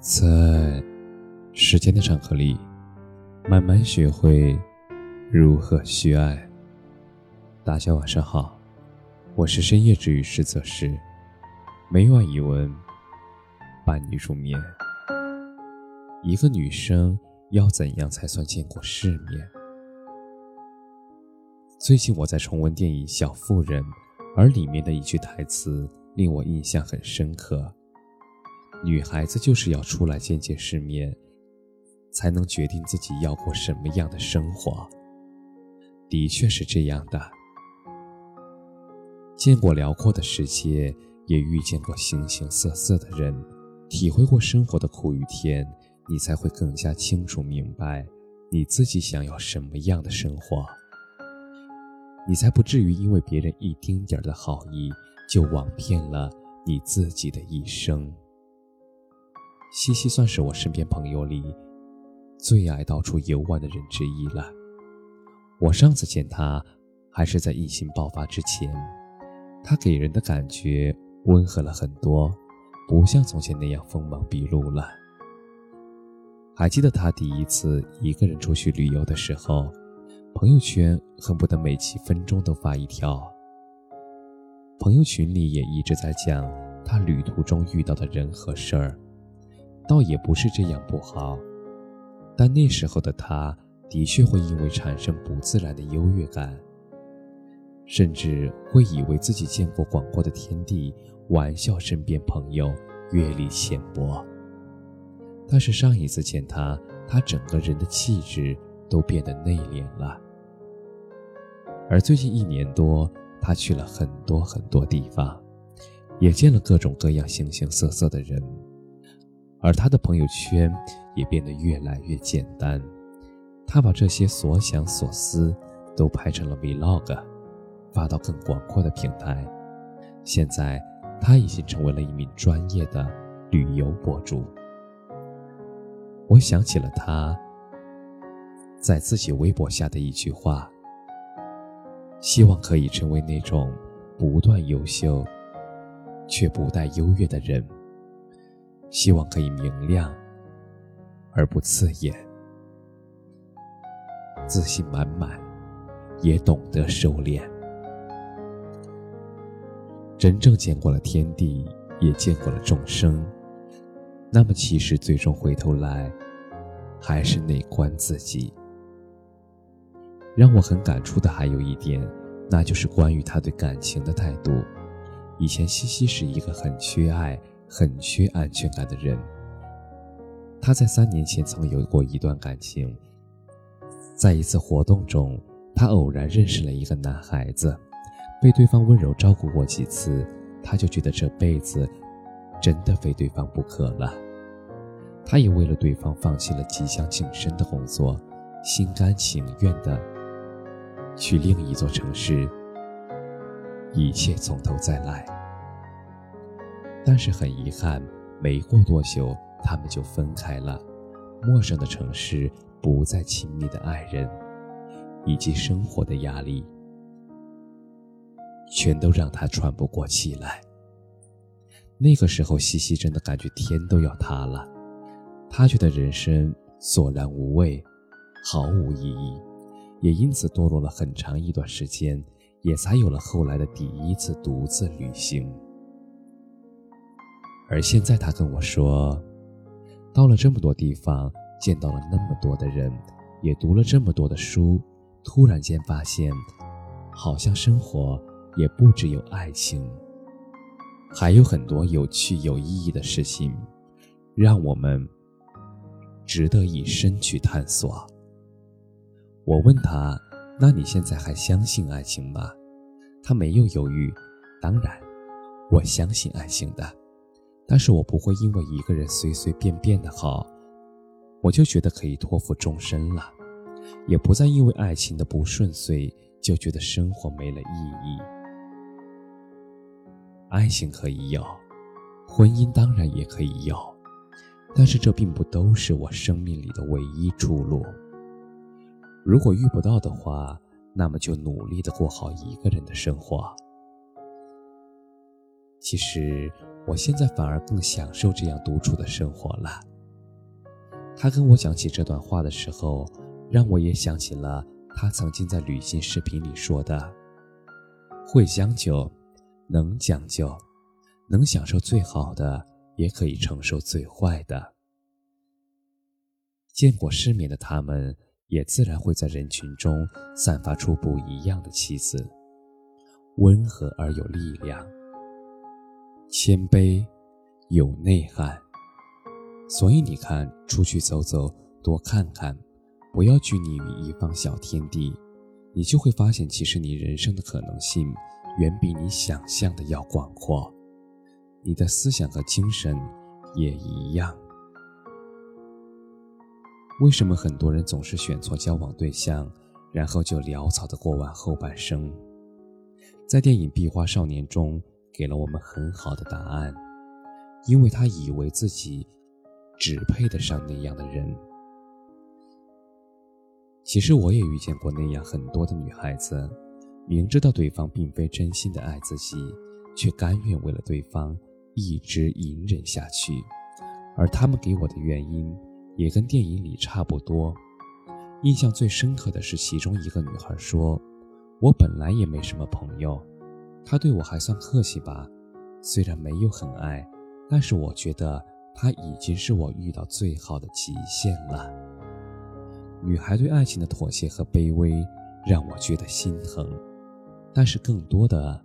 在时间的长河里，慢慢学会如何去爱。大家晚上好，我是深夜治愈师泽师，每晚一文伴你入眠。一个女生要怎样才算见过世面？最近我在重温电影《小妇人》，而里面的一句台词令我印象很深刻。女孩子就是要出来见见世面，才能决定自己要过什么样的生活。的确是这样的。见过辽阔的世界，也遇见过形形色色的人，体会过生活的苦与甜，你才会更加清楚明白你自己想要什么样的生活。你才不至于因为别人一丁点儿的好意，就枉骗了你自己的一生。西西算是我身边朋友里最爱到处游玩的人之一了。我上次见他还是在疫情爆发之前，他给人的感觉温和了很多，不像从前那样锋芒毕露了。还记得他第一次一个人出去旅游的时候，朋友圈恨不得每几分钟都发一条。朋友群里也一直在讲他旅途中遇到的人和事儿。倒也不是这样不好，但那时候的他的确会因为产生不自然的优越感，甚至会以为自己见过广阔的天地，玩笑身边朋友阅历浅薄。但是上一次见他，他整个人的气质都变得内敛了。而最近一年多，他去了很多很多地方，也见了各种各样形形色色的人。而他的朋友圈也变得越来越简单，他把这些所想所思都拍成了 vlog，发到更广阔的平台。现在他已经成为了一名专业的旅游博主。我想起了他在自己微博下的一句话：希望可以成为那种不断优秀却不带优越的人。希望可以明亮，而不刺眼，自信满满，也懂得收敛。真正见过了天地，也见过了众生，那么其实最终回头来，还是内观自己。让我很感触的还有一点，那就是关于他对感情的态度。以前西西是一个很缺爱。很缺安全感的人，他在三年前曾有过一段感情。在一次活动中，他偶然认识了一个男孩子，被对方温柔照顾过几次，他就觉得这辈子真的非对方不可了。他也为了对方放弃了即将晋升的工作，心甘情愿的去另一座城市，一切从头再来。但是很遗憾，没过多久，他们就分开了。陌生的城市，不再亲密的爱人，以及生活的压力，全都让他喘不过气来。那个时候，西西真的感觉天都要塌了。他觉得人生索然无味，毫无意义，也因此堕落了很长一段时间，也才有了后来的第一次独自旅行。而现在，他跟我说，到了这么多地方，见到了那么多的人，也读了这么多的书，突然间发现，好像生活也不只有爱情，还有很多有趣有意义的事情，让我们值得一生去探索。我问他：“那你现在还相信爱情吗？”他没有犹豫：“当然，我相信爱情的。”但是我不会因为一个人随随便便的好，我就觉得可以托付终身了，也不再因为爱情的不顺遂就觉得生活没了意义。爱情可以有，婚姻当然也可以有，但是这并不都是我生命里的唯一出路。如果遇不到的话，那么就努力的过好一个人的生活。其实。我现在反而更享受这样独处的生活了。他跟我讲起这段话的时候，让我也想起了他曾经在旅行视频里说的：“会将就，能将就，能享受最好的，也可以承受最坏的。”见过世面的他们，也自然会在人群中散发出不一样的气质，温和而有力量，谦卑，有内涵。所以你看，出去走走，多看看，不要拘泥于一方小天地，你就会发现，其实你人生的可能性远比你想象的要广阔。你的思想和精神也一样。为什么很多人总是选错交往对象，然后就潦草的过完后半生？在电影《壁花少年》中，给了我们很好的答案，因为他以为自己。只配得上那样的人。其实我也遇见过那样很多的女孩子，明知道对方并非真心的爱自己，却甘愿为了对方一直隐忍下去。而他们给我的原因，也跟电影里差不多。印象最深刻的是，其中一个女孩说：“我本来也没什么朋友，他对我还算客气吧，虽然没有很爱，但是我觉得。”他已经是我遇到最好的极限了。女孩对爱情的妥协和卑微，让我觉得心疼，但是更多的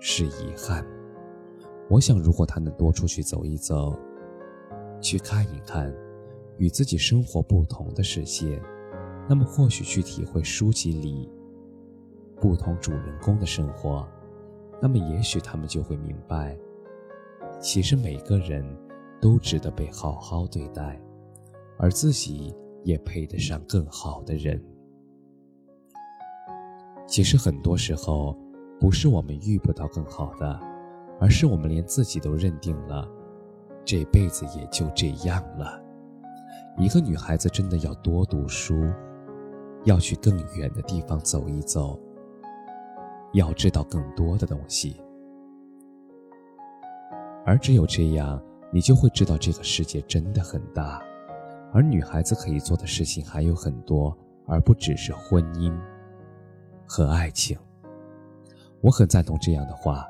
是遗憾。我想，如果他能多出去走一走，去看一看与自己生活不同的世界，那么或许去体会书籍里不同主人公的生活，那么也许他们就会明白，其实每个人。都值得被好好对待，而自己也配得上更好的人。其实很多时候，不是我们遇不到更好的，而是我们连自己都认定了，这辈子也就这样了。一个女孩子真的要多读书，要去更远的地方走一走，要知道更多的东西，而只有这样。你就会知道这个世界真的很大，而女孩子可以做的事情还有很多，而不只是婚姻和爱情。我很赞同这样的话：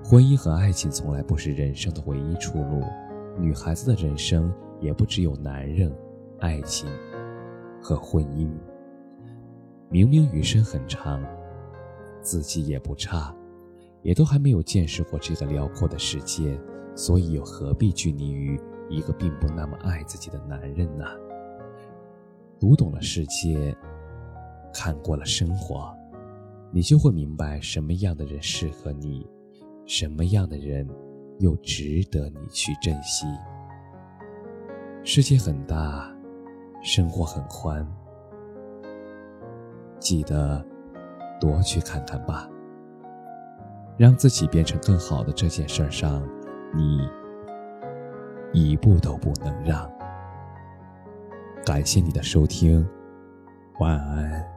婚姻和爱情从来不是人生的唯一出路，女孩子的人生也不只有男人、爱情和婚姻。明明余生很长，自己也不差，也都还没有见识过这个辽阔的世界。所以又何必拘泥于一个并不那么爱自己的男人呢？读懂了世界，看过了生活，你就会明白什么样的人适合你，什么样的人又值得你去珍惜。世界很大，生活很宽，记得多去看看吧。让自己变成更好的这件事上。你一步都不能让。感谢你的收听，晚安。